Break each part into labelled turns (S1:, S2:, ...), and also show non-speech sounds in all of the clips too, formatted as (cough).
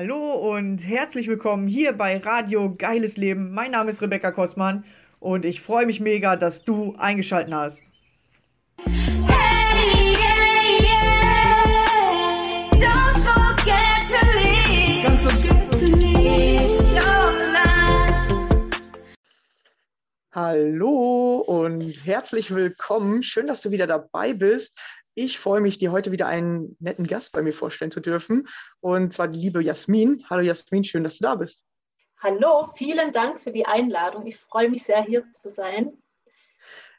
S1: Hallo und herzlich willkommen hier bei Radio Geiles Leben. Mein Name ist Rebecca Kostmann und ich freue mich mega, dass du eingeschaltet hast.
S2: Hey, yeah, yeah. Don't forget to leave. Don't forget to leave your life.
S1: Hallo und herzlich willkommen. Schön, dass du wieder dabei bist. Ich freue mich, dir heute wieder einen netten Gast bei mir vorstellen zu dürfen. Und zwar die liebe Jasmin. Hallo Jasmin, schön, dass du da bist.
S3: Hallo, vielen Dank für die Einladung. Ich freue mich sehr, hier zu sein.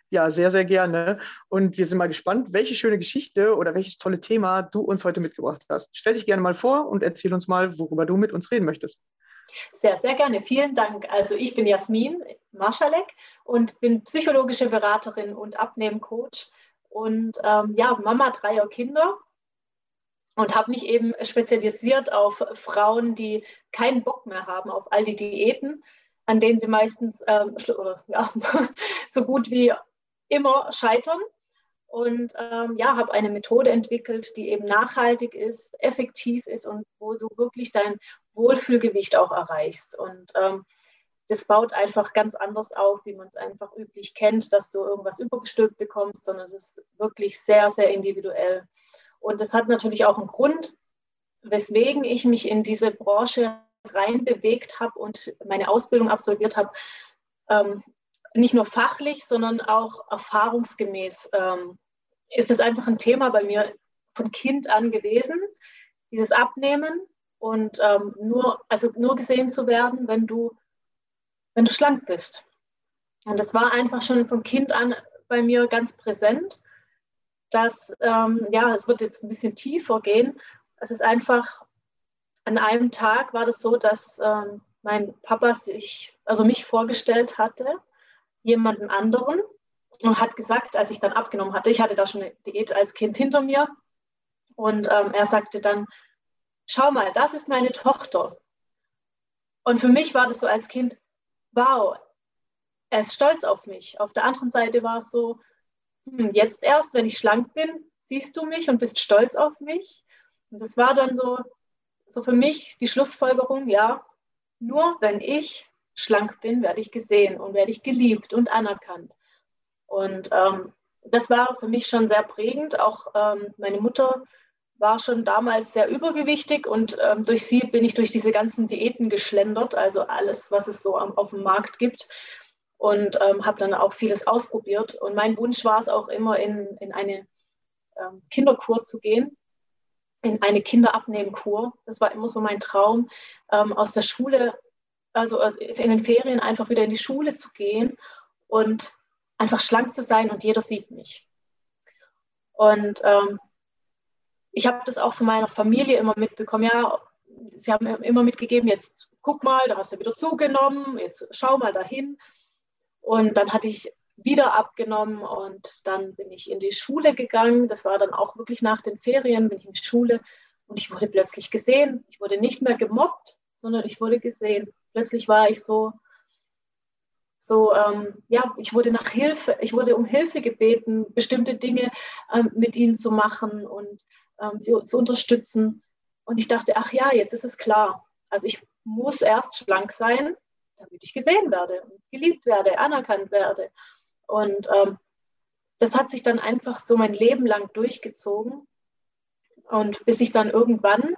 S1: Ja, sehr, sehr gerne. Und wir sind mal gespannt, welche schöne Geschichte oder welches tolle Thema du uns heute mitgebracht hast. Stell dich gerne mal vor und erzähl uns mal, worüber du mit uns reden möchtest.
S3: Sehr, sehr gerne. Vielen Dank. Also ich bin Jasmin Marschalek und bin psychologische Beraterin und Abnehmcoach und ähm, ja, Mama dreier Kinder und habe mich eben spezialisiert auf Frauen, die keinen Bock mehr haben auf all die Diäten, an denen sie meistens ähm, ja, (laughs) so gut wie immer scheitern. Und ähm, ja, habe eine Methode entwickelt, die eben nachhaltig ist, effektiv ist und wo du wirklich dein Wohlfühlgewicht auch erreichst. Und ähm, das baut einfach ganz anders auf, wie man es einfach üblich kennt, dass du irgendwas übergestülpt bekommst, sondern das ist wirklich sehr, sehr individuell. Und das hat natürlich auch einen Grund, weswegen ich mich in diese Branche reinbewegt habe und meine Ausbildung absolviert habe. Ähm, nicht nur fachlich, sondern auch erfahrungsgemäß ähm, ist es einfach ein Thema bei mir von Kind an gewesen, dieses Abnehmen und ähm, nur, also nur gesehen zu werden, wenn du wenn du schlank bist. Und das war einfach schon von Kind an bei mir ganz präsent, dass, ähm, ja, es wird jetzt ein bisschen tiefer gehen. Es ist einfach, an einem Tag war das so, dass ähm, mein Papa sich, also mich vorgestellt hatte, jemanden anderen und hat gesagt, als ich dann abgenommen hatte, ich hatte da schon eine Diät als Kind hinter mir und ähm, er sagte dann, schau mal, das ist meine Tochter. Und für mich war das so als Kind, wow, er ist stolz auf mich. Auf der anderen Seite war es so, hm, jetzt erst, wenn ich schlank bin, siehst du mich und bist stolz auf mich. Und das war dann so, so für mich die Schlussfolgerung, ja, nur wenn ich schlank bin, werde ich gesehen und werde ich geliebt und anerkannt. Und ähm, das war für mich schon sehr prägend. Auch ähm, meine Mutter war schon damals sehr übergewichtig und ähm, durch sie bin ich durch diese ganzen Diäten geschlendert, also alles, was es so am, auf dem Markt gibt und ähm, habe dann auch vieles ausprobiert. Und mein Wunsch war es auch immer, in, in eine ähm, Kinderkur zu gehen, in eine Kinderabnehmkur. Das war immer so mein Traum, ähm, aus der Schule, also äh, in den Ferien einfach wieder in die Schule zu gehen und einfach schlank zu sein und jeder sieht mich. Und ähm, ich habe das auch von meiner Familie immer mitbekommen. Ja, sie haben immer mitgegeben, jetzt guck mal, da hast du wieder zugenommen, jetzt schau mal dahin. Und dann hatte ich wieder abgenommen und dann bin ich in die Schule gegangen. Das war dann auch wirklich nach den Ferien, bin ich in die Schule und ich wurde plötzlich gesehen. Ich wurde nicht mehr gemobbt, sondern ich wurde gesehen. Plötzlich war ich so, so ähm, ja, ich wurde nach Hilfe, ich wurde um Hilfe gebeten, bestimmte Dinge ähm, mit ihnen zu machen und ähm, sie zu unterstützen. Und ich dachte, ach ja, jetzt ist es klar. Also ich muss erst schlank sein, damit ich gesehen werde, geliebt werde, anerkannt werde. Und ähm, das hat sich dann einfach so mein Leben lang durchgezogen. Und bis ich dann irgendwann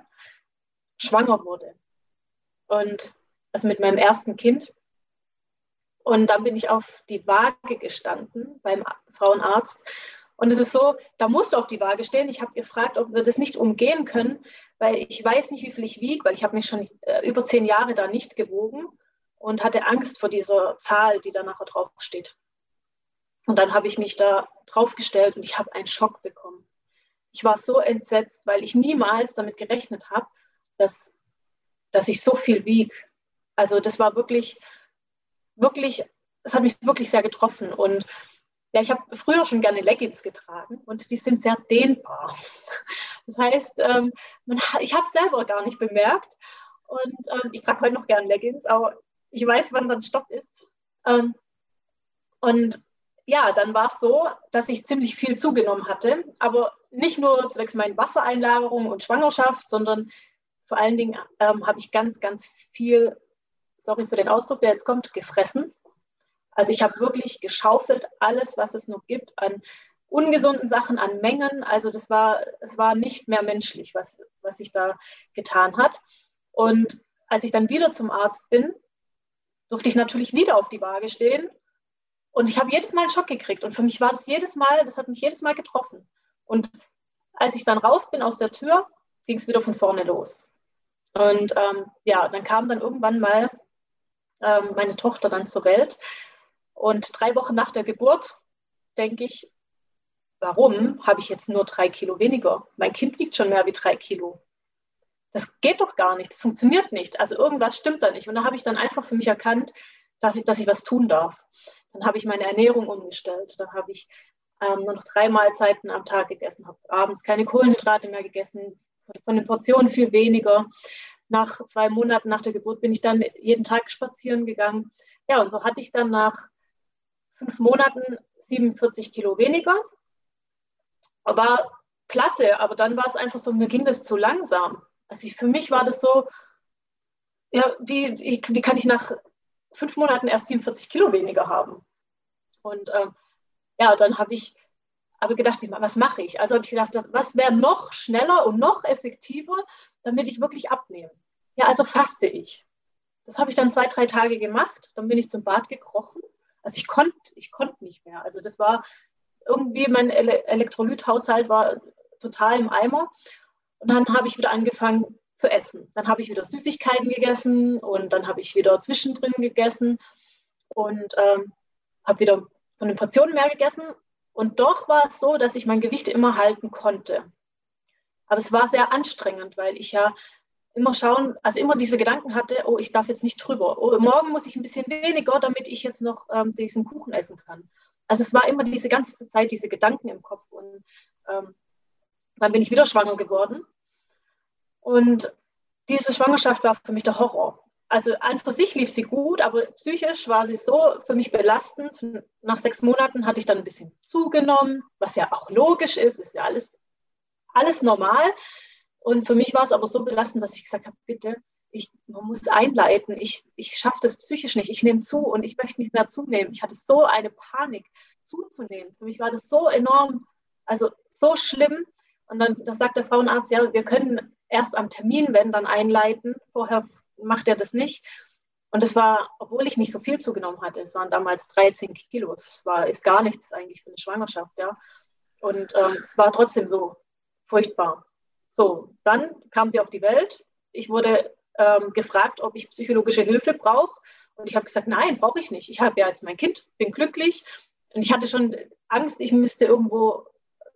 S3: schwanger wurde. Und also mit meinem ersten Kind. Und dann bin ich auf die Waage gestanden beim Frauenarzt und es ist so, da musst du auf die Waage stehen. Ich habe gefragt, ob wir das nicht umgehen können, weil ich weiß nicht, wie viel ich wiege, weil ich habe mich schon äh, über zehn Jahre da nicht gewogen und hatte Angst vor dieser Zahl, die da nachher drauf steht. Und dann habe ich mich da draufgestellt und ich habe einen Schock bekommen. Ich war so entsetzt, weil ich niemals damit gerechnet habe, dass, dass ich so viel wiege. Also das war wirklich, wirklich, es hat mich wirklich sehr getroffen. Und ja, ich habe früher schon gerne Leggings getragen und die sind sehr dehnbar. Das heißt, ähm, man, ich habe es selber gar nicht bemerkt und ähm, ich trage heute noch gerne Leggings, aber ich weiß, wann dann Stopp ist. Ähm, und ja, dann war es so, dass ich ziemlich viel zugenommen hatte, aber nicht nur zwecks meiner Wassereinlagerung und Schwangerschaft, sondern vor allen Dingen ähm, habe ich ganz, ganz viel, sorry für den Ausdruck, der jetzt kommt, gefressen. Also ich habe wirklich geschaufelt, alles, was es noch gibt an ungesunden Sachen, an Mengen. Also das war, es war nicht mehr menschlich, was, was sich da getan hat. Und als ich dann wieder zum Arzt bin, durfte ich natürlich wieder auf die Waage stehen. Und ich habe jedes Mal einen Schock gekriegt. Und für mich war das jedes Mal, das hat mich jedes Mal getroffen. Und als ich dann raus bin aus der Tür, ging es wieder von vorne los. Und ähm, ja, dann kam dann irgendwann mal ähm, meine Tochter dann zur Welt. Und drei Wochen nach der Geburt denke ich, warum habe ich jetzt nur drei Kilo weniger? Mein Kind wiegt schon mehr wie drei Kilo. Das geht doch gar nicht, das funktioniert nicht. Also irgendwas stimmt da nicht. Und da habe ich dann einfach für mich erkannt, dass ich, dass ich was tun darf. Dann habe ich meine Ernährung umgestellt. Dann habe ich ähm, nur noch drei Mahlzeiten am Tag gegessen, habe abends keine Kohlenhydrate mehr gegessen, von den Portionen viel weniger. Nach zwei Monaten nach der Geburt bin ich dann jeden Tag spazieren gegangen. Ja, und so hatte ich dann nach fünf Monaten 47 Kilo weniger. Aber klasse, aber dann war es einfach so, mir ging das zu langsam. Also ich, für mich war das so, ja, wie, wie, wie kann ich nach fünf Monaten erst 47 Kilo weniger haben? Und ähm, ja, dann habe ich aber gedacht, was mache ich? Also habe ich gedacht, was wäre noch schneller und noch effektiver, damit ich wirklich abnehme? Ja, also faste ich. Das habe ich dann zwei, drei Tage gemacht. Dann bin ich zum Bad gekrochen. Also ich konnte ich konnt nicht mehr. Also das war irgendwie, mein Ele Elektrolythaushalt war total im Eimer. Und dann habe ich wieder angefangen zu essen. Dann habe ich wieder Süßigkeiten gegessen und dann habe ich wieder zwischendrin gegessen und ähm, habe wieder von den Portionen mehr gegessen und doch war es so, dass ich mein Gewicht immer halten konnte. Aber es war sehr anstrengend, weil ich ja immer schauen, also immer diese Gedanken hatte, oh, ich darf jetzt nicht drüber. Oh, morgen muss ich ein bisschen weniger, damit ich jetzt noch ähm, diesen Kuchen essen kann. Also es war immer diese ganze Zeit diese Gedanken im Kopf. Und ähm, dann bin ich wieder schwanger geworden. Und diese Schwangerschaft war für mich der Horror also an für sich lief sie gut, aber psychisch war sie so für mich belastend. Nach sechs Monaten hatte ich dann ein bisschen zugenommen, was ja auch logisch ist, ist ja alles, alles normal. Und für mich war es aber so belastend, dass ich gesagt habe, bitte, ich, man muss einleiten, ich, ich schaffe das psychisch nicht, ich nehme zu und ich möchte nicht mehr zunehmen. Ich hatte so eine Panik, zuzunehmen. Für mich war das so enorm, also so schlimm. Und dann das sagt der Frauenarzt, ja, wir können erst am Termin, wenn dann einleiten. Vorher macht er das nicht. Und es war, obwohl ich nicht so viel zugenommen hatte, es waren damals 13 Kilo, es war, ist gar nichts eigentlich für eine Schwangerschaft, ja. Und ähm, es war trotzdem so furchtbar. So, dann kam sie auf die Welt. Ich wurde ähm, gefragt, ob ich psychologische Hilfe brauche. Und ich habe gesagt, nein, brauche ich nicht. Ich habe ja jetzt mein Kind, bin glücklich. Und ich hatte schon Angst, ich müsste irgendwo,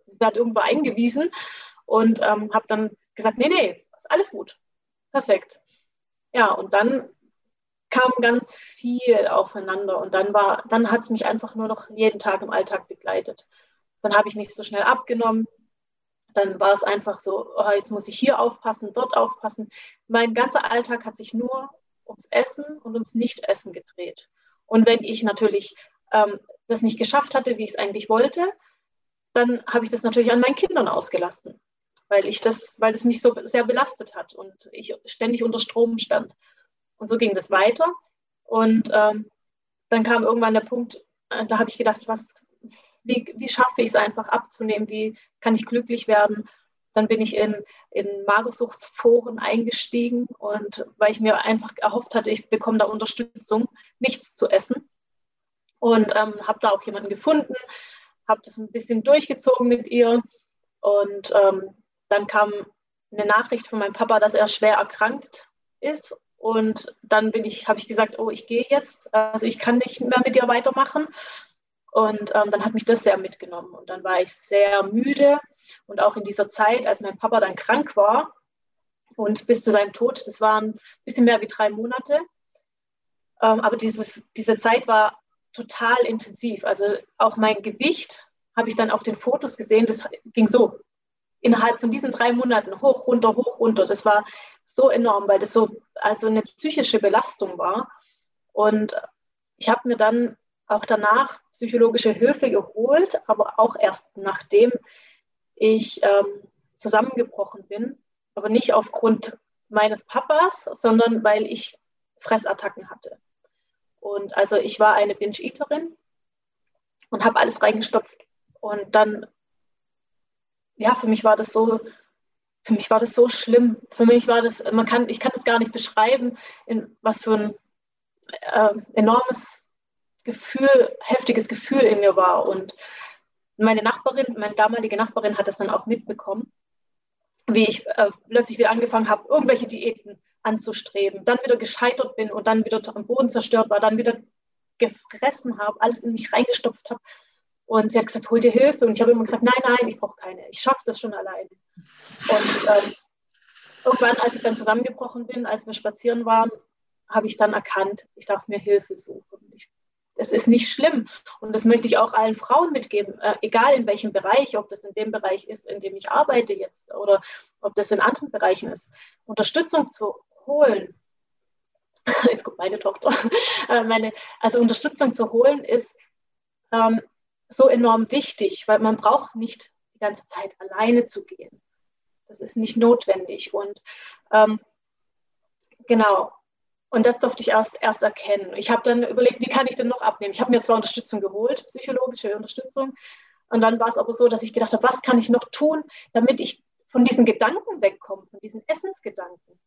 S3: werde irgendwo eingewiesen. Und ähm, habe dann gesagt, nee, nee, ist alles gut. Perfekt. Ja, und dann kam ganz viel aufeinander und dann war, dann hat es mich einfach nur noch jeden Tag im Alltag begleitet. Dann habe ich nicht so schnell abgenommen. Dann war es einfach so, oh, jetzt muss ich hier aufpassen, dort aufpassen. Mein ganzer Alltag hat sich nur ums Essen und ums Nichtessen gedreht. Und wenn ich natürlich ähm, das nicht geschafft hatte, wie ich es eigentlich wollte, dann habe ich das natürlich an meinen Kindern ausgelassen weil ich das, weil das mich so sehr belastet hat und ich ständig unter Strom stand. Und so ging das weiter. Und ähm, dann kam irgendwann der Punkt, äh, da habe ich gedacht, was, wie, wie schaffe ich es einfach abzunehmen? Wie kann ich glücklich werden? Dann bin ich in, in Magersuchtsforen eingestiegen und weil ich mir einfach erhofft hatte, ich bekomme da Unterstützung, nichts zu essen. Und ähm, habe da auch jemanden gefunden, habe das ein bisschen durchgezogen mit ihr und ähm, dann kam eine Nachricht von meinem Papa, dass er schwer erkrankt ist. Und dann ich, habe ich gesagt, oh, ich gehe jetzt. Also ich kann nicht mehr mit dir weitermachen. Und ähm, dann hat mich das sehr mitgenommen. Und dann war ich sehr müde. Und auch in dieser Zeit, als mein Papa dann krank war und bis zu seinem Tod, das waren ein bisschen mehr wie drei Monate. Ähm, aber dieses, diese Zeit war total intensiv. Also auch mein Gewicht habe ich dann auf den Fotos gesehen, das ging so innerhalb von diesen drei Monaten hoch, runter, hoch, runter. Das war so enorm, weil das so also eine psychische Belastung war. Und ich habe mir dann auch danach psychologische Hilfe geholt, aber auch erst nachdem ich ähm, zusammengebrochen bin, aber nicht aufgrund meines Papas, sondern weil ich Fressattacken hatte. Und also ich war eine Binge-Eaterin und habe alles reingestopft. Und dann, ja, für mich war das so, für mich war das so schlimm. Für mich war das, man kann, ich kann das gar nicht beschreiben, in was für ein äh, enormes Gefühl, heftiges Gefühl in mir war. Und meine Nachbarin, meine damalige Nachbarin hat das dann auch mitbekommen, wie ich äh, plötzlich wieder angefangen habe, irgendwelche Diäten anzustreben, dann wieder gescheitert bin und dann wieder am Boden zerstört war, dann wieder gefressen habe, alles in mich reingestopft habe. Und sie hat gesagt, hol dir Hilfe. Und ich habe immer gesagt, nein, nein, ich brauche keine. Ich schaffe das schon alleine. Und ähm, irgendwann, als ich dann zusammengebrochen bin, als wir spazieren waren, habe ich dann erkannt, ich darf mir Hilfe suchen. Ich, es ist nicht schlimm. Und das möchte ich auch allen Frauen mitgeben, äh, egal in welchem Bereich, ob das in dem Bereich ist, in dem ich arbeite jetzt oder ob das in anderen Bereichen ist. Unterstützung zu holen. (laughs) Jetzt kommt meine Tochter. (laughs) Äh, meine, also Unterstützung zu holen ist ähm, so enorm wichtig, weil man braucht nicht die ganze Zeit alleine zu gehen. Das ist nicht notwendig. Und ähm, genau, und das durfte ich erst, erst erkennen. Ich habe dann überlegt, wie kann ich denn noch abnehmen? Ich habe mir zwar Unterstützung geholt, psychologische Unterstützung. Und dann war es aber so, dass ich gedacht habe, was kann ich noch tun, damit ich von diesen Gedanken wegkomme, von diesen Essensgedanken.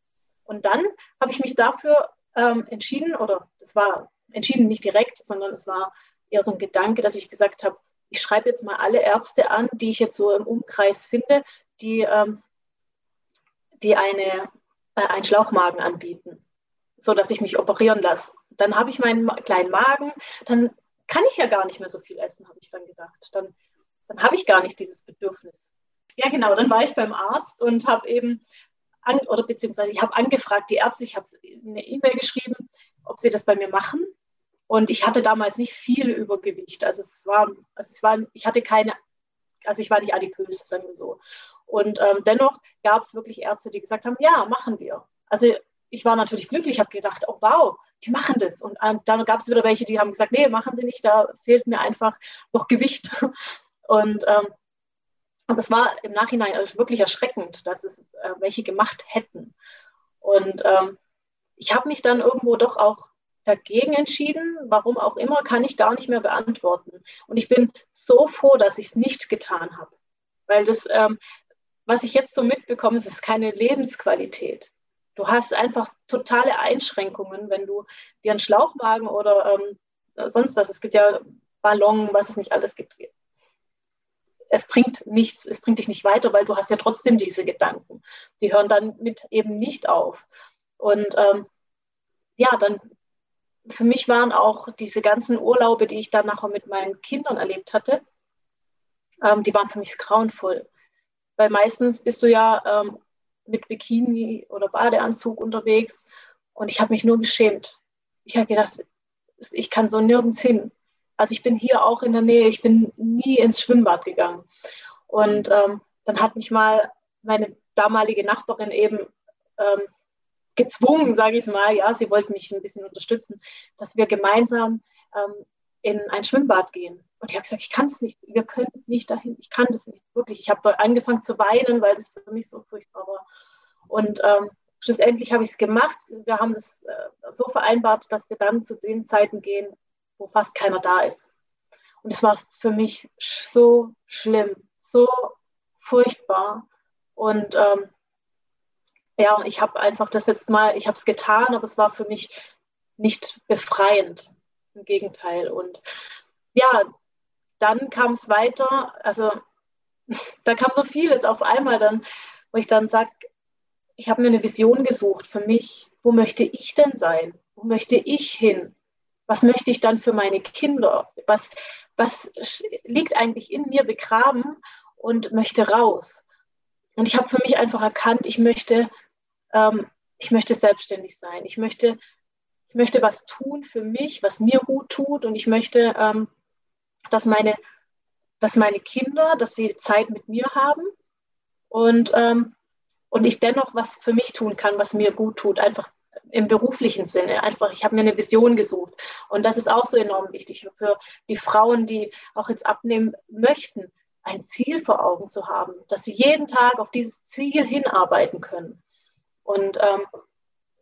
S3: Und dann habe ich mich dafür ähm, entschieden, oder es war entschieden nicht direkt, sondern es war eher so ein Gedanke, dass ich gesagt habe, ich schreibe jetzt mal alle Ärzte an, die ich jetzt so im Umkreis finde, die, ähm, die eine, äh, einen Schlauchmagen anbieten, sodass ich mich operieren lasse. Dann habe ich meinen kleinen Magen, dann kann ich ja gar nicht mehr so viel essen, habe ich dann gedacht. Dann, dann habe ich gar nicht dieses Bedürfnis. Ja, genau, dann war ich beim Arzt und habe eben an, oder beziehungsweise ich habe angefragt, die Ärzte, ich habe eine E-Mail geschrieben, ob sie das bei mir machen. Und ich hatte damals nicht viel Übergewicht. Also es war, also es war, ich hatte keine, also ich war nicht adipös, sagen wir so. Und ähm, dennoch gab es wirklich Ärzte, die gesagt haben, ja, machen wir. Also ich war natürlich glücklich, habe gedacht, oh wow, die machen das. Und ähm, dann gab es wieder welche, die haben gesagt, nee, machen sie nicht, da fehlt mir einfach noch Gewicht. (laughs) Und ähm, es war im Nachhinein also wirklich erschreckend, dass es äh, welche gemacht hätten. Und ähm, ich habe mich dann irgendwo doch auch dagegen entschieden. Warum auch immer, kann ich gar nicht mehr beantworten. Und ich bin so froh, dass ich es nicht getan habe. Weil das, ähm, was ich jetzt so mitbekomme, ist, ist keine Lebensqualität. Du hast einfach totale Einschränkungen, wenn du dir einen Schlauchwagen oder ähm, sonst was, es gibt ja Ballon, was es nicht alles gibt, es bringt nichts, es bringt dich nicht weiter, weil du hast ja trotzdem diese Gedanken. Die hören dann mit eben nicht auf. Und ähm, ja, dann für mich waren auch diese ganzen Urlaube, die ich dann nachher mit meinen Kindern erlebt hatte, ähm, die waren für mich grauenvoll. Weil meistens bist du ja ähm, mit Bikini oder Badeanzug unterwegs und ich habe mich nur geschämt. Ich habe gedacht, ich kann so nirgends hin. Also ich bin hier auch in der Nähe, ich bin nie ins Schwimmbad gegangen. Und ähm, dann hat mich mal meine damalige Nachbarin eben ähm, gezwungen, sage ich mal, ja, sie wollte mich ein bisschen unterstützen, dass wir gemeinsam ähm, in ein Schwimmbad gehen. Und ich habe gesagt, ich kann es nicht, wir können nicht dahin, ich kann das nicht, wirklich. Ich habe angefangen zu weinen, weil das für mich so furchtbar war. Und ähm, schlussendlich habe ich es gemacht. Wir haben es äh, so vereinbart, dass wir dann zu den Zeiten gehen, wo fast keiner da ist. Und es war für mich so schlimm, so furchtbar. Und ähm, ja, ich habe einfach das jetzt mal, ich habe es getan, aber es war für mich nicht befreiend. Im Gegenteil. Und ja, dann kam es weiter. Also (laughs) da kam so vieles auf einmal dann, wo ich dann sage, ich habe mir eine Vision gesucht für mich. Wo möchte ich denn sein? Wo möchte ich hin? was möchte ich dann für meine Kinder? Was, was liegt eigentlich in mir begraben und möchte raus? Und ich habe für mich einfach erkannt, ich möchte, ähm, ich möchte selbstständig sein. Ich möchte, ich möchte was tun für mich, was mir gut tut. Und ich möchte, ähm, dass, meine, dass meine Kinder, dass sie Zeit mit mir haben und, ähm, und ich dennoch was für mich tun kann, was mir gut tut. Einfach im beruflichen Sinne. Einfach, ich habe mir eine Vision gesucht. Und das ist auch so enorm wichtig für die Frauen, die auch jetzt abnehmen möchten, ein Ziel vor Augen zu haben, dass sie jeden Tag auf dieses Ziel hinarbeiten können. Und ähm,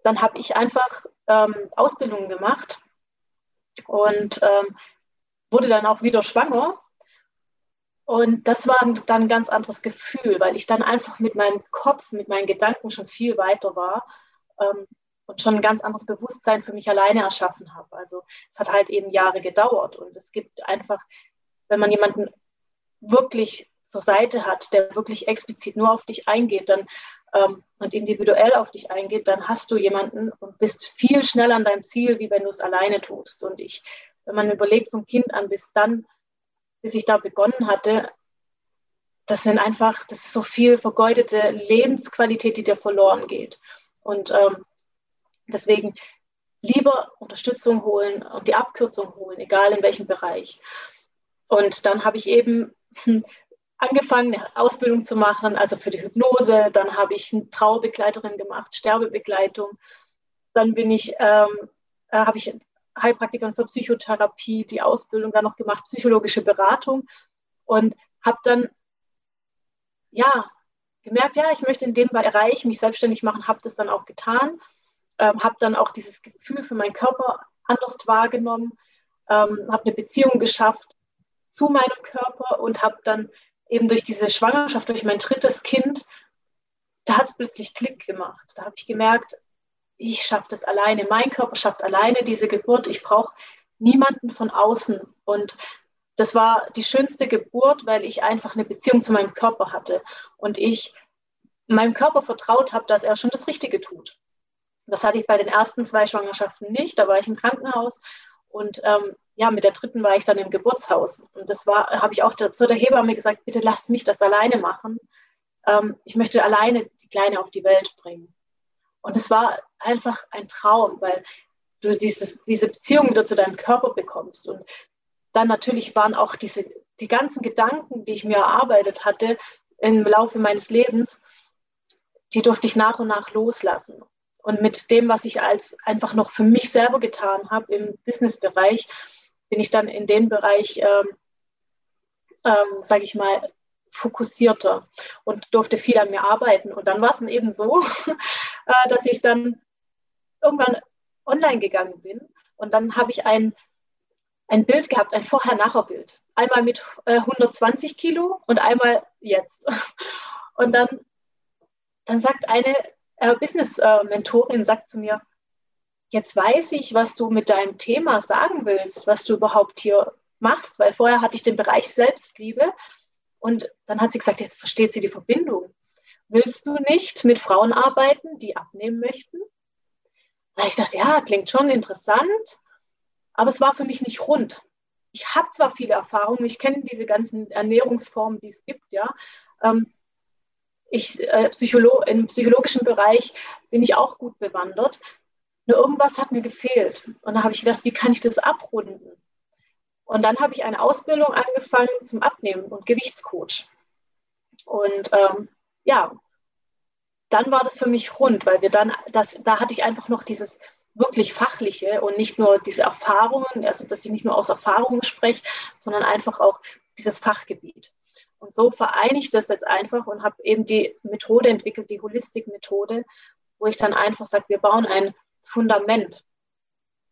S3: dann habe ich einfach ähm, Ausbildungen gemacht und ähm, wurde dann auch wieder schwanger. Und das war dann ein ganz anderes Gefühl, weil ich dann einfach mit meinem Kopf, mit meinen Gedanken schon viel weiter war ähm, und schon ein ganz anderes Bewusstsein für mich alleine erschaffen habe. Also es hat halt eben Jahre gedauert und es gibt einfach, wenn man jemanden wirklich zur Seite hat, der wirklich explizit nur auf dich eingeht dann, ähm, und individuell auf dich eingeht, dann hast du jemanden und bist viel schneller an deinem Ziel, wie wenn du es alleine tust. Und ich, wenn man überlegt, vom Kind an bis dann, bis ich da begonnen hatte, das sind einfach, das ist so viel vergeudete Lebensqualität, die dir verloren geht. Und ähm, deswegen lieber Unterstützung holen und die Abkürzung holen, egal in welchem Bereich. Und dann habe ich eben hm, angefangen, Ausbildung zu machen, also für die Hypnose. Dann habe ich eine Trauerbegleiterin gemacht, Sterbebegleitung. Dann bin ich, ähm, äh, habe ich Heilpraktikerin für Psychotherapie, die Ausbildung dann noch gemacht, psychologische Beratung und habe dann ja gemerkt, ja, ich möchte in dem Bereich mich selbstständig machen, habe das dann auch getan, ähm, habe dann auch dieses Gefühl für meinen Körper anders wahrgenommen, ähm, habe eine Beziehung geschafft zu meinem Körper und habe dann eben durch diese Schwangerschaft, durch mein drittes Kind, da hat es plötzlich Klick gemacht. Da habe ich gemerkt, ich schaffe das alleine, mein Körper schafft alleine diese Geburt, ich brauche niemanden von außen. Und das war die schönste Geburt, weil ich einfach eine Beziehung zu meinem Körper hatte und ich meinem Körper vertraut habe, dass er schon das Richtige tut. Das hatte ich bei den ersten zwei Schwangerschaften nicht. Da war ich im Krankenhaus und ähm, ja, mit der dritten war ich dann im Geburtshaus. Und das war, habe ich auch zu der Hebamme gesagt, bitte lass mich das alleine machen. Ähm, ich möchte alleine die Kleine auf die Welt bringen. Und es war einfach ein Traum, weil du dieses, diese Beziehung wieder zu deinem Körper bekommst. Und dann natürlich waren auch diese, die ganzen Gedanken, die ich mir erarbeitet hatte im Laufe meines Lebens, die durfte ich nach und nach loslassen. Und mit dem, was ich als einfach noch für mich selber getan habe im Businessbereich, bin ich dann in den Bereich, ähm, ähm, sage ich mal, fokussierter und durfte viel an mir arbeiten. Und dann war es eben so, (laughs) äh, dass ich dann irgendwann online gegangen bin und dann habe ich ein, ein Bild gehabt, ein Vorher-Nachher-Bild. Einmal mit äh, 120 Kilo und einmal jetzt. (laughs) Und dann, dann sagt eine äh, Business-Mentorin, sagt zu mir, jetzt weiß ich, was du mit deinem Thema sagen willst, was du überhaupt hier machst, weil vorher hatte ich den Bereich Selbstliebe und dann hat sie gesagt, jetzt versteht sie die Verbindung. Willst du nicht mit Frauen arbeiten, die abnehmen möchten? Da ich dachte, ja, klingt schon interessant, aber es war für mich nicht rund. Ich habe zwar viele Erfahrungen, ich kenne diese ganzen Ernährungsformen, die es gibt, ja. Ähm, ich, äh, Psycholo Im psychologischen Bereich bin ich auch gut bewandert, nur irgendwas hat mir gefehlt. Und da habe ich gedacht, wie kann ich das abrunden? Und dann habe ich eine Ausbildung angefangen zum Abnehmen und Gewichtscoach. Und ähm, ja, dann war das für mich rund, weil wir dann, das, da hatte ich einfach noch dieses wirklich fachliche und nicht nur diese Erfahrungen, also dass ich nicht nur aus Erfahrungen spreche, sondern einfach auch dieses Fachgebiet. Und so vereine ich das jetzt einfach und habe eben die Methode entwickelt, die Holistik-Methode, wo ich dann einfach sage, wir bauen ein Fundament.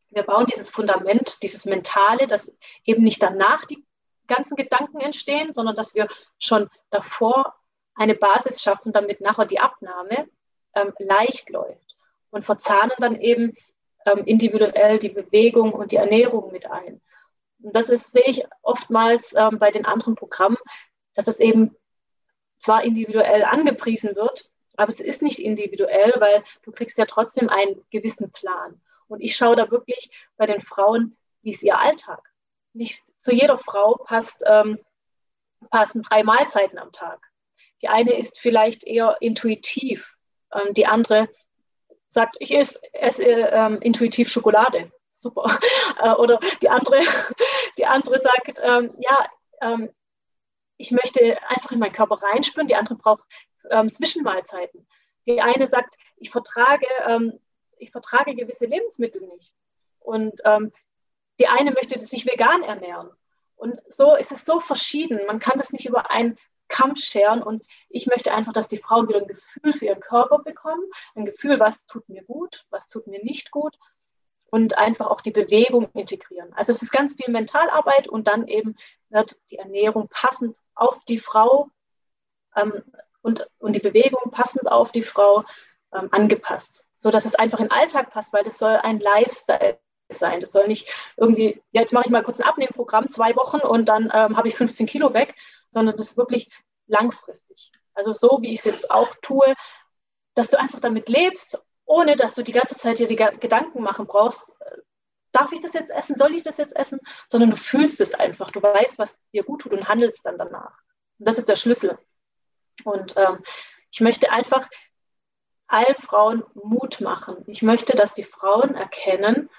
S3: Wir bauen dieses Fundament, dieses Mentale, dass eben nicht danach die ganzen Gedanken entstehen, sondern dass wir schon davor eine Basis schaffen, damit nachher die Abnahme ähm, leicht läuft und verzahnen dann eben ähm, individuell die Bewegung und die Ernährung mit ein. Und das ist, sehe ich oftmals ähm, bei den anderen Programmen, dass es eben zwar individuell angepriesen wird, aber es ist nicht individuell, weil du kriegst ja trotzdem einen gewissen Plan. Und ich schaue da wirklich bei den Frauen, wie ist ihr Alltag. Nicht zu jeder Frau passt, ähm, passen drei Mahlzeiten am Tag. Die eine ist vielleicht eher intuitiv, ähm, die andere sagt, ich esse, esse ähm, intuitiv Schokolade. Super. (laughs) Äh, oder die andere, (laughs) die andere sagt, ähm, ja, ähm, ich möchte einfach in meinen Körper reinspüren, die andere braucht ähm, Zwischenmahlzeiten. Die eine sagt, ich vertrage, ähm, ich vertrage gewisse Lebensmittel nicht. Und ähm, die eine möchte sich vegan ernähren. Und so ist es so verschieden. Man kann das nicht über einen Kamm scheren. Und ich möchte einfach, dass die Frauen wieder ein Gefühl für ihren Körper bekommen, ein Gefühl, was tut mir gut, was tut mir nicht gut und einfach auch die Bewegung integrieren. Also es ist ganz viel Mentalarbeit und dann eben wird die Ernährung passend auf die Frau ähm, und, und die Bewegung passend auf die Frau ähm, angepasst, sodass es einfach in den Alltag passt, weil das soll ein Lifestyle sein. Das soll nicht irgendwie, ja, jetzt mache ich mal kurz ein Abnehmprogramm, zwei Wochen und dann ähm, habe ich 15 Kilo weg, sondern das ist wirklich langfristig. Also so, wie ich es jetzt auch tue, dass du einfach damit lebst ohne dass du die ganze Zeit dir die Gedanken machen brauchst, äh, darf ich das jetzt essen, soll ich das jetzt essen, sondern du fühlst es einfach, du weißt, was dir gut tut und handelst dann danach. Und das ist der Schlüssel. Und ähm, ich möchte einfach allen Frauen Mut machen. Ich möchte, dass die Frauen erkennen,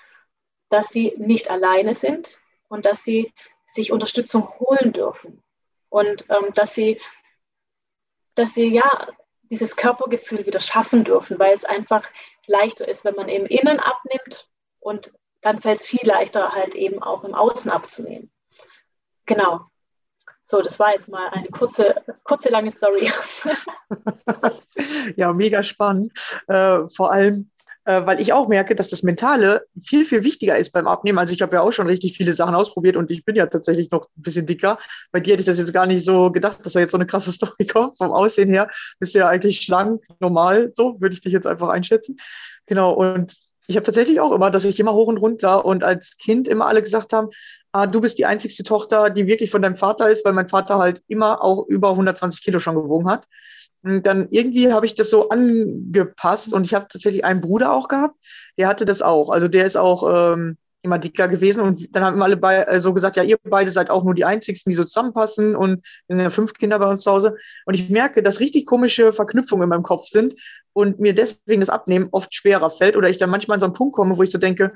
S3: dass sie nicht alleine sind und dass sie sich Unterstützung holen dürfen und ähm, dass sie, dass sie ja dieses Körpergefühl wieder schaffen dürfen, weil es einfach leichter ist, wenn man im Innen abnimmt und dann fällt es viel leichter, halt eben auch im Außen abzunehmen. Genau. So, das war jetzt mal eine kurze, kurze lange Story. (laughs)
S1: ja, mega spannend. Äh, vor allem, äh, weil ich auch merke, dass das Mentale viel, viel wichtiger ist beim Abnehmen. Also ich habe ja auch schon richtig viele Sachen ausprobiert und ich bin ja tatsächlich noch ein bisschen dicker. Bei dir hätte ich das jetzt gar nicht so gedacht, dass da jetzt so eine krasse (laughs) Story kommt. Vom Aussehen her bist du ja eigentlich schlank, normal, so würde ich dich jetzt einfach einschätzen. Genau, und ich habe tatsächlich auch immer, dass ich immer hoch und runter und als Kind immer alle gesagt haben, ah, du bist die einzigste Tochter, die wirklich von deinem Vater ist, weil mein Vater halt immer auch über 120 Kilo schon gewogen hat dann irgendwie habe ich das so angepasst und ich habe tatsächlich einen Bruder auch gehabt, der hatte das auch. Also der ist auch ähm, immer dicker gewesen und dann haben alle bei, äh, so gesagt, ja, ihr beide seid auch nur die Einzigsten, die so zusammenpassen und sind ja fünf Kinder bei uns zu Hause. Und ich merke, dass richtig komische Verknüpfungen in meinem Kopf sind und mir deswegen das Abnehmen oft schwerer fällt oder ich dann manchmal an so einen Punkt komme, wo ich so denke,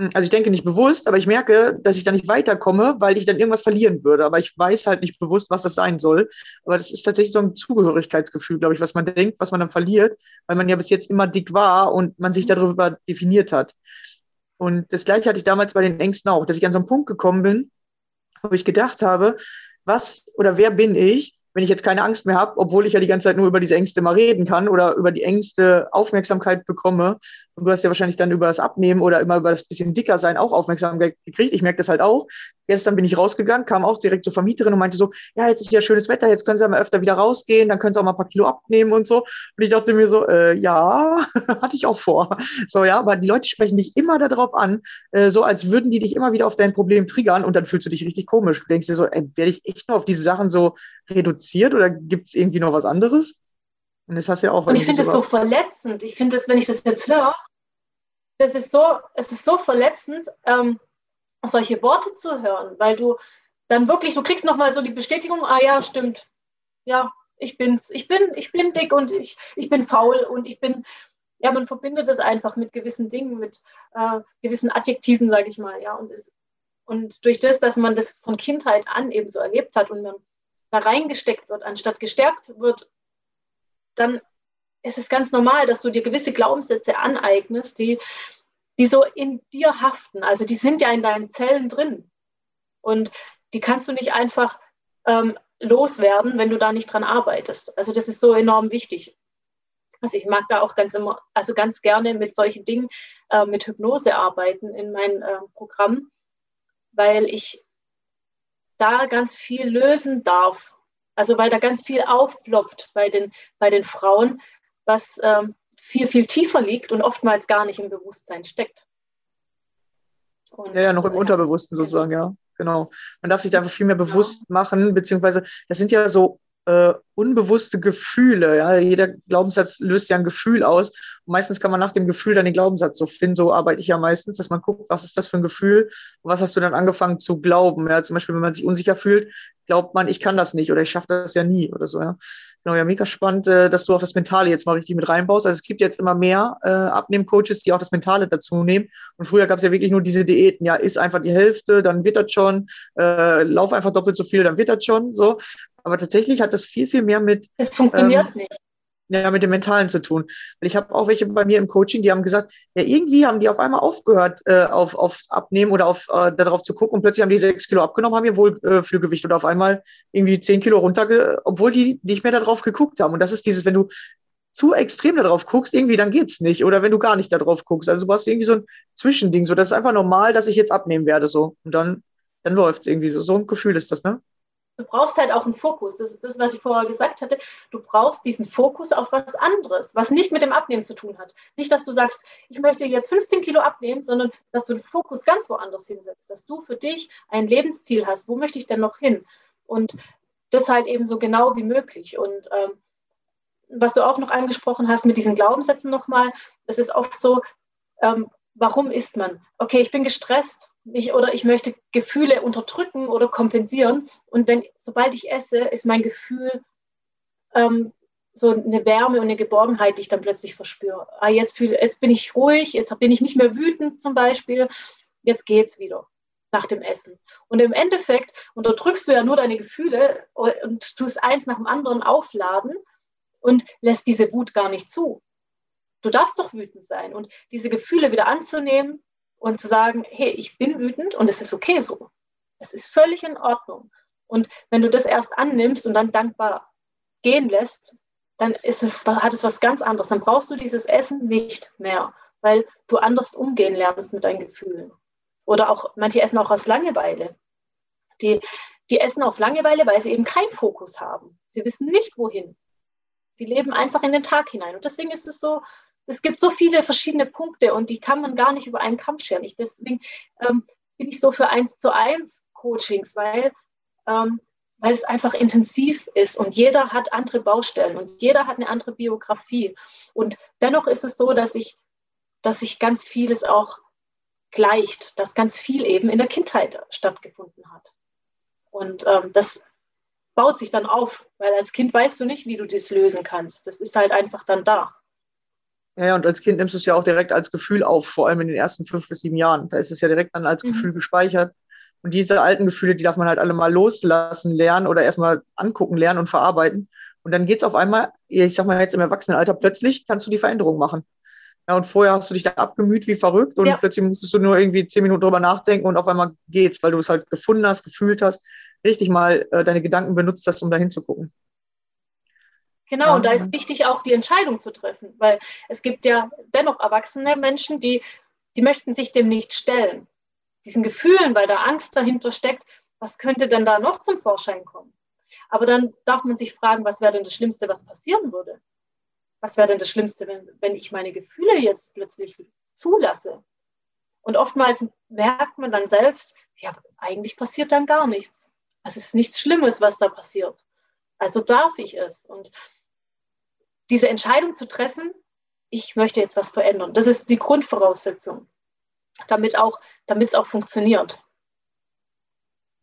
S1: hm, also ich denke nicht bewusst, aber ich merke, dass ich da nicht weiterkomme, weil ich dann irgendwas verlieren würde. Aber ich weiß halt nicht bewusst, was das sein soll. Aber das ist tatsächlich so ein Zugehörigkeitsgefühl, glaube ich, was man denkt, was man dann verliert, weil man ja bis jetzt immer dick war und man sich darüber definiert hat. Und das gleiche hatte ich damals bei den Ängsten auch, dass ich an so einen Punkt gekommen bin, wo ich gedacht habe, was oder wer bin ich, wenn ich jetzt keine Angst mehr habe, obwohl ich ja die ganze Zeit nur über diese Ängste mal reden kann oder über die Ängste Aufmerksamkeit bekomme. Und du hast ja wahrscheinlich dann über das Abnehmen oder immer über das bisschen dicker sein auch Aufmerksamkeit gekriegt. Ich merke das halt auch. Gestern bin ich rausgegangen, kam auch direkt zur Vermieterin und meinte so, ja, jetzt ist ja schönes Wetter, jetzt können Sie ja mal öfter wieder rausgehen, dann können Sie auch mal ein paar Kilo abnehmen und so. Und ich dachte mir so, äh, ja, (laughs) hatte ich auch vor. So, ja, aber die Leute sprechen dich immer darauf an, äh, so als würden die dich immer wieder auf dein Problem triggern und dann fühlst du dich richtig komisch. Du denkst dir so, ey, werde ich echt nur auf diese Sachen so reduziert oder gibt es irgendwie noch was anderes?
S3: Und das hast ja auch. Und ich finde das so verletzend. Ich finde das, wenn ich das jetzt höre, das ist so, es ist so verletzend, ähm, solche Worte zu hören, weil du dann wirklich, du kriegst nochmal so die Bestätigung, ah ja, stimmt, ja, ich bin's, ich bin, ich bin dick und ich, ich bin faul und ich bin, ja, man verbindet es einfach mit gewissen Dingen, mit äh, gewissen Adjektiven, sage ich mal, ja, und es, und durch das, dass man das von Kindheit an eben so erlebt hat und man da reingesteckt wird, anstatt gestärkt wird, dann ist es ganz normal, dass du dir gewisse Glaubenssätze aneignest, die, die so in dir haften. Also die sind ja in deinen Zellen drin. Und die kannst du nicht einfach ähm, loswerden, wenn du da nicht dran arbeitest. Also das ist so enorm wichtig. Also ich mag da auch ganz immer, also ganz gerne mit solchen Dingen, äh, mit Hypnose arbeiten in meinem äh, Programm, weil ich da ganz viel lösen darf. Also weil da ganz viel aufploppt bei den, bei den Frauen, was ähm, viel, viel tiefer liegt und oftmals gar nicht im Bewusstsein steckt.
S1: Und, ja, ja, noch im ja. Unterbewussten sozusagen, ja. Genau. Man darf sich da einfach viel mehr bewusst machen, beziehungsweise das sind ja so äh, unbewusste Gefühle. Ja? Jeder Glaubenssatz löst ja ein Gefühl aus. Und meistens kann man nach dem Gefühl dann den Glaubenssatz so finden. So arbeite ich ja meistens, dass man guckt, was ist das für ein Gefühl und was hast du dann angefangen zu glauben. Ja? Zum Beispiel, wenn man sich unsicher fühlt, glaubt man, ich kann das nicht oder ich schaffe das ja nie oder so. Ja? Genau, ja, mega spannend, äh, dass du auch das Mentale jetzt mal richtig mit reinbaust. Also es gibt jetzt immer mehr äh, Abnehmcoaches, die auch das Mentale dazu nehmen. Und früher gab es ja wirklich nur diese Diäten. Ja, isst einfach die Hälfte, dann wird das schon. Äh, lauf einfach doppelt so viel, dann wird das schon. So. Aber tatsächlich hat das viel, viel mehr mit.
S3: Es funktioniert ähm, nicht.
S1: ja, mit dem Mentalen zu tun. Ich habe auch welche bei mir im Coaching, die haben gesagt, ja, irgendwie haben die auf einmal aufgehört, äh, auf, aufs Abnehmen oder auf, äh, darauf zu gucken und plötzlich haben die sechs Kilo abgenommen, haben ihr Wohlfühlgewicht oder auf einmal irgendwie zehn Kilo runter, obwohl die nicht mehr darauf geguckt haben. Und das ist dieses, wenn du zu extrem darauf guckst, irgendwie dann geht's nicht. Oder wenn du gar nicht darauf guckst. Also du hast irgendwie so ein Zwischending. So, das ist einfach normal, dass ich jetzt abnehmen werde. So. Und dann, dann läuft's irgendwie so. So ein Gefühl ist das, ne?
S3: Du brauchst halt auch einen Fokus. Das ist das, was ich vorher gesagt hatte. Du brauchst diesen Fokus auf was anderes, was nicht mit dem Abnehmen zu tun hat. Nicht, dass du sagst, ich möchte jetzt 15 Kilo abnehmen, sondern dass du den Fokus ganz woanders hinsetzt, dass du für dich ein Lebensziel hast. Wo möchte ich denn noch hin? Und das halt eben so genau wie möglich. Und ähm, was du auch noch angesprochen hast mit diesen Glaubenssätzen nochmal, es ist oft so, ähm, warum isst man? Okay, ich bin gestresst ich, oder ich möchte Gefühle unterdrücken oder kompensieren. Und wenn, sobald ich esse, ist mein Gefühl ähm, so eine Wärme und eine Geborgenheit, die ich dann plötzlich verspüre. Ah, jetzt, fühle, jetzt bin ich ruhig, jetzt bin ich nicht mehr wütend zum Beispiel, jetzt geht's wieder nach dem Essen. Und im Endeffekt unterdrückst du ja nur deine Gefühle und tust eins nach dem anderen aufladen und lässt diese Wut gar nicht zu. Du darfst doch wütend sein und diese Gefühle wieder anzunehmen und zu sagen, hey, ich bin wütend und es ist okay so. Es ist völlig in Ordnung. Und wenn du das erst annimmst und dann dankbar gehen lässt, dann ist es, hat es was ganz anderes. Dann brauchst du dieses Essen nicht mehr, weil du anders umgehen lernst mit deinen Gefühlen. Oder auch, manche essen auch aus Langeweile. Die, die essen aus Langeweile, weil sie eben keinen Fokus haben. Sie wissen nicht, wohin. Die leben einfach in den Tag hinein. Und deswegen ist es so, es gibt so viele verschiedene Punkte und die kann man gar nicht über einen Kamm scheren. Ich, deswegen ähm, bin ich so für eins zu eins Coachings, weil, ähm, weil es einfach intensiv ist und jeder hat andere Baustellen und jeder hat eine andere Biografie. Und dennoch ist es so, dass ich, dass sich ganz vieles auch gleicht, dass ganz viel eben in der Kindheit stattgefunden hat. Und ähm, das baut sich dann auf, weil als Kind weißt du nicht, wie du das lösen kannst. Das ist halt einfach dann da.
S1: Ja, und als Kind nimmst du es ja auch direkt als Gefühl auf, vor allem in den ersten fünf bis sieben Jahren. Da ist es ja direkt dann als mhm. Gefühl gespeichert. Und diese alten Gefühle, die darf man halt alle mal loslassen lernen oder erstmal angucken, lernen und verarbeiten. Und dann geht's auf einmal, ich sag mal jetzt im Erwachsenenalter, plötzlich kannst du die Veränderung machen. Ja, und vorher hast du dich da abgemüht wie verrückt und ja. plötzlich musstest du nur irgendwie zehn Minuten drüber nachdenken und auf einmal geht's, weil du es halt gefunden hast, gefühlt hast, richtig mal äh, deine Gedanken benutzt hast, um da hinzugucken.
S3: Genau, ja. und da ist wichtig auch die Entscheidung zu treffen, weil es gibt ja dennoch erwachsene Menschen, die, die möchten sich dem nicht stellen. Diesen Gefühlen, weil da Angst dahinter steckt, was könnte denn da noch zum Vorschein kommen? Aber dann darf man sich fragen, was wäre denn das Schlimmste, was passieren würde? Was wäre denn das Schlimmste, wenn, wenn ich meine Gefühle jetzt plötzlich zulasse? Und oftmals merkt man dann selbst, ja, eigentlich passiert dann gar nichts. Also es ist nichts Schlimmes, was da passiert. Also darf ich es. Und diese Entscheidung zu treffen, ich möchte jetzt was verändern, das ist die Grundvoraussetzung, damit auch, damit es auch funktioniert.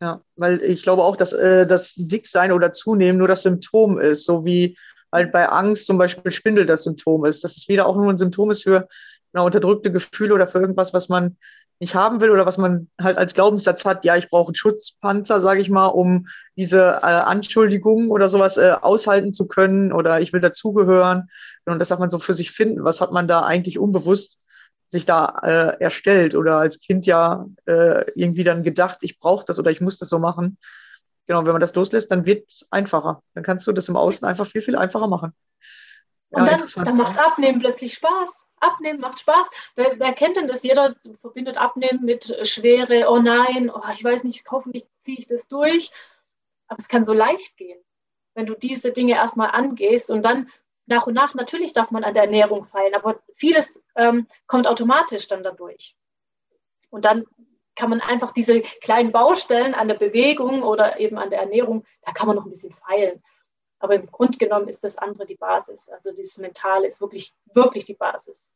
S1: Ja, weil ich glaube auch, dass äh, das Dicksein oder Zunehmen nur das Symptom ist, so wie halt bei Angst zum Beispiel Spindel das Symptom ist. Dass es wieder auch nur ein Symptom ist für genau, unterdrückte Gefühle oder für irgendwas, was man nicht haben will oder was man halt als Glaubenssatz hat, ja, ich brauche einen Schutzpanzer, sage ich mal, um diese äh, Anschuldigungen oder sowas äh, aushalten zu können oder ich will dazugehören. Und das darf man so für sich finden. Was hat man da eigentlich unbewusst sich da äh, erstellt oder als Kind ja äh, irgendwie dann gedacht, ich brauche das oder ich muss das so machen. Genau, wenn man das loslässt, dann wird es einfacher. Dann kannst du das im Außen einfach viel, viel einfacher machen.
S3: Und ja, dann, dann macht Abnehmen plötzlich Spaß. Abnehmen macht Spaß. Wer, wer, kennt denn das? Jeder verbindet Abnehmen mit Schwere. Oh nein, oh, ich weiß nicht, hoffentlich ziehe ich das durch. Aber es kann so leicht gehen, wenn du diese Dinge erstmal angehst und dann nach und nach, natürlich darf man an der Ernährung feilen, aber vieles ähm, kommt automatisch dann dadurch. Und dann kann man einfach diese kleinen Baustellen an der Bewegung oder eben an der Ernährung, da kann man noch ein bisschen feilen. Aber im Grunde genommen ist das andere die Basis. Also dieses Mentale ist wirklich, wirklich die Basis.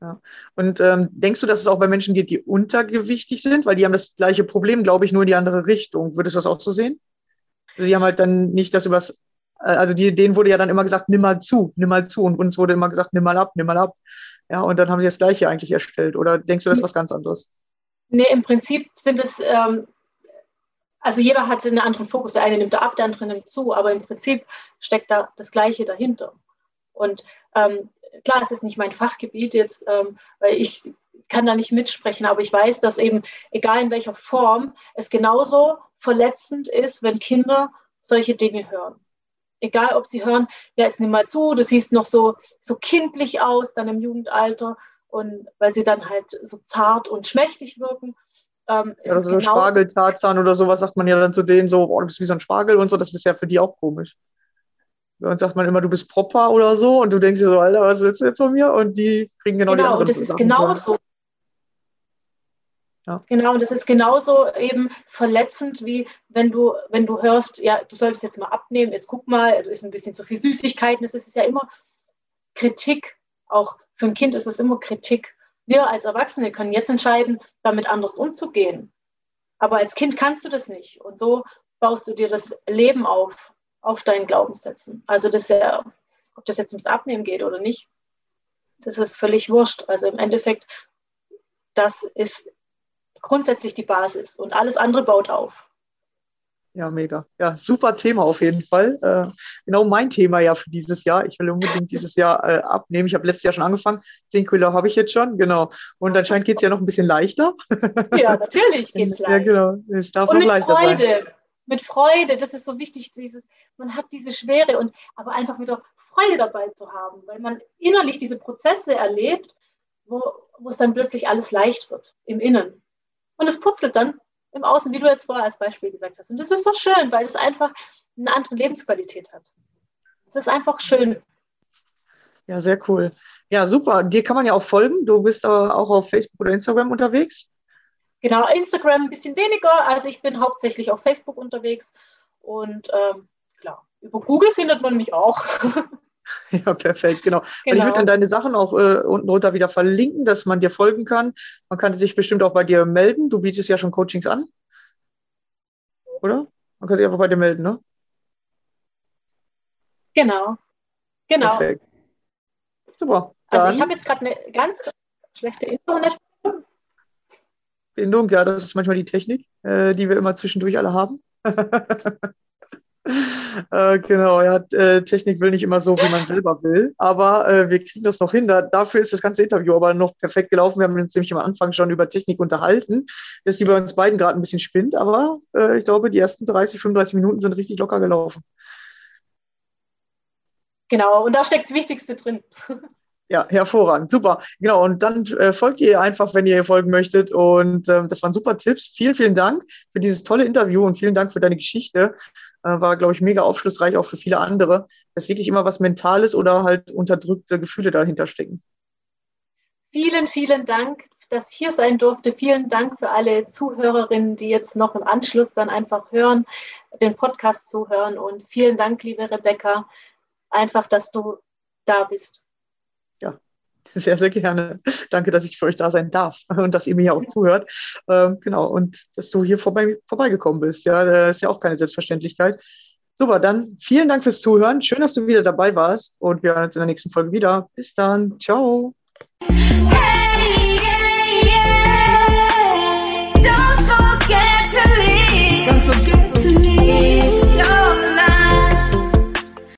S1: Ja. Und ähm, denkst du, dass es auch bei Menschen geht, die untergewichtig sind? Weil die haben das gleiche Problem, glaube ich, nur in die andere Richtung. Würdest du das auch so sehen? Also die haben halt dann nicht das übers, äh, also die, denen wurde ja dann immer gesagt, nimm mal zu, nimm mal zu. Und uns wurde immer gesagt, nimm mal ab, nimm mal ab. Ja, und dann haben sie das Gleiche eigentlich erstellt. Oder denkst du, das ist was ganz anderes?
S3: Nee, im Prinzip sind es ähm, also jeder hat einen anderen Fokus. Der eine nimmt da ab, der andere nimmt zu, aber im Prinzip steckt da das Gleiche dahinter. Und ähm, klar, es ist nicht mein Fachgebiet jetzt, ähm, weil ich kann da nicht mitsprechen, aber ich weiß, dass eben, egal in welcher Form, es genauso verletzend ist, wenn Kinder solche Dinge hören. Egal, ob sie hören, ja, jetzt nimm mal zu, du siehst noch so, so kindlich aus, dann im Jugendalter, und weil sie dann halt so zart und schmächtig wirken.
S1: Ähm, ist so Spargeltarzan oder sowas, sagt man ja dann zu denen so, oh, du bist wie so ein Spargel und so, das ist ja für die auch komisch. Und sagt man immer, du bist Propper oder so und du denkst dir so, Alter, was willst du jetzt von mir? Und die kriegen genau,
S3: genau
S1: die
S3: und das ist genauso. Ja. Genau, und das ist genauso eben verletzend, wie wenn du, wenn du hörst, ja, du solltest jetzt mal abnehmen, jetzt guck mal, du isst ein bisschen zu viel Süßigkeiten. Das ist ja immer Kritik. Auch für ein Kind ist es immer Kritik. Wir als Erwachsene können jetzt entscheiden, damit anders umzugehen. Aber als Kind kannst du das nicht. Und so baust du dir das Leben auf auf deinen Glaubenssätzen. Also das ja, ob das jetzt ums Abnehmen geht oder nicht, das ist völlig wurscht. Also im Endeffekt, das ist grundsätzlich die Basis und alles andere baut auf.
S1: Ja, mega. Ja, super Thema auf jeden Fall. Äh, genau mein Thema ja für dieses Jahr. Ich will unbedingt dieses Jahr äh, abnehmen. Ich habe letztes Jahr schon angefangen. Zehn Kilo habe ich jetzt schon, genau. Und anscheinend geht es ja noch ein bisschen leichter.
S3: Ja, natürlich (laughs) geht es leichter. Ja,
S1: genau. Es darf
S3: Und
S1: noch leichter
S3: Freude.
S1: sein
S3: mit Freude, das ist so wichtig, dieses, man hat diese Schwere und aber einfach wieder Freude dabei zu haben, weil man innerlich diese Prozesse erlebt, wo, wo es dann plötzlich alles leicht wird im Innen. Und es putzelt dann im Außen, wie du jetzt vorher als Beispiel gesagt hast. Und das ist so schön, weil es einfach eine andere Lebensqualität hat. Es ist einfach schön.
S1: Ja, sehr cool. Ja, super. Dir kann man ja auch folgen. Du bist auch auf Facebook oder Instagram unterwegs.
S3: Genau, Instagram ein bisschen weniger. Also ich bin hauptsächlich auf Facebook unterwegs und ähm, klar, über Google findet man mich auch. (laughs) (laughs)
S1: Ja, perfekt, genau. genau. ich würde dann deine Sachen auch äh, unten drunter wieder verlinken, dass man dir folgen kann. Man kann sich bestimmt auch bei dir melden. Du bietest ja schon Coachings an. Oder? Man kann sich einfach bei dir melden, ne?
S3: Genau. Genau. Perfekt.
S1: Super.
S3: Dann also ich habe jetzt gerade eine ganz schlechte Internet
S1: Bindung, ja, das ist manchmal die Technik, äh, die wir immer zwischendurch alle haben. (laughs) äh, genau, ja, äh, Technik will nicht immer so, wie man selber will, aber äh, wir kriegen das noch hin. Da, dafür ist das ganze Interview aber noch perfekt gelaufen. Wir haben uns nämlich am Anfang schon über Technik unterhalten, dass die bei uns beiden gerade ein bisschen spinnt, aber äh, ich glaube, die ersten 30, 35 Minuten sind richtig locker gelaufen.
S3: Genau, und da steckt das Wichtigste drin. (laughs)
S1: Ja, hervorragend, super. Genau, und dann äh, folgt ihr einfach, wenn ihr folgen möchtet. Und ähm, das waren super Tipps. Vielen, vielen Dank für dieses tolle Interview und vielen Dank für deine Geschichte. Äh, war, glaube ich, mega aufschlussreich, auch für viele andere, dass wirklich immer was Mentales oder halt unterdrückte Gefühle dahinter stecken.
S3: Vielen, vielen Dank, dass ich hier sein durfte. Vielen Dank für alle Zuhörerinnen, die jetzt noch im Anschluss dann einfach hören, den Podcast zuhören. Und vielen Dank, liebe Rebecca, einfach, dass du da bist. (laughs)
S1: Sehr, sehr gerne. Danke, dass ich für euch da sein darf (laughs) und dass ihr mir ja auch zuhört. Ähm, genau, und dass du hier vorbei, vorbeigekommen bist. Ja, das ist ja auch keine Selbstverständlichkeit. Super, dann vielen Dank fürs Zuhören. Schön, dass du wieder dabei warst und wir hören uns in der nächsten Folge wieder. Bis dann. Ciao.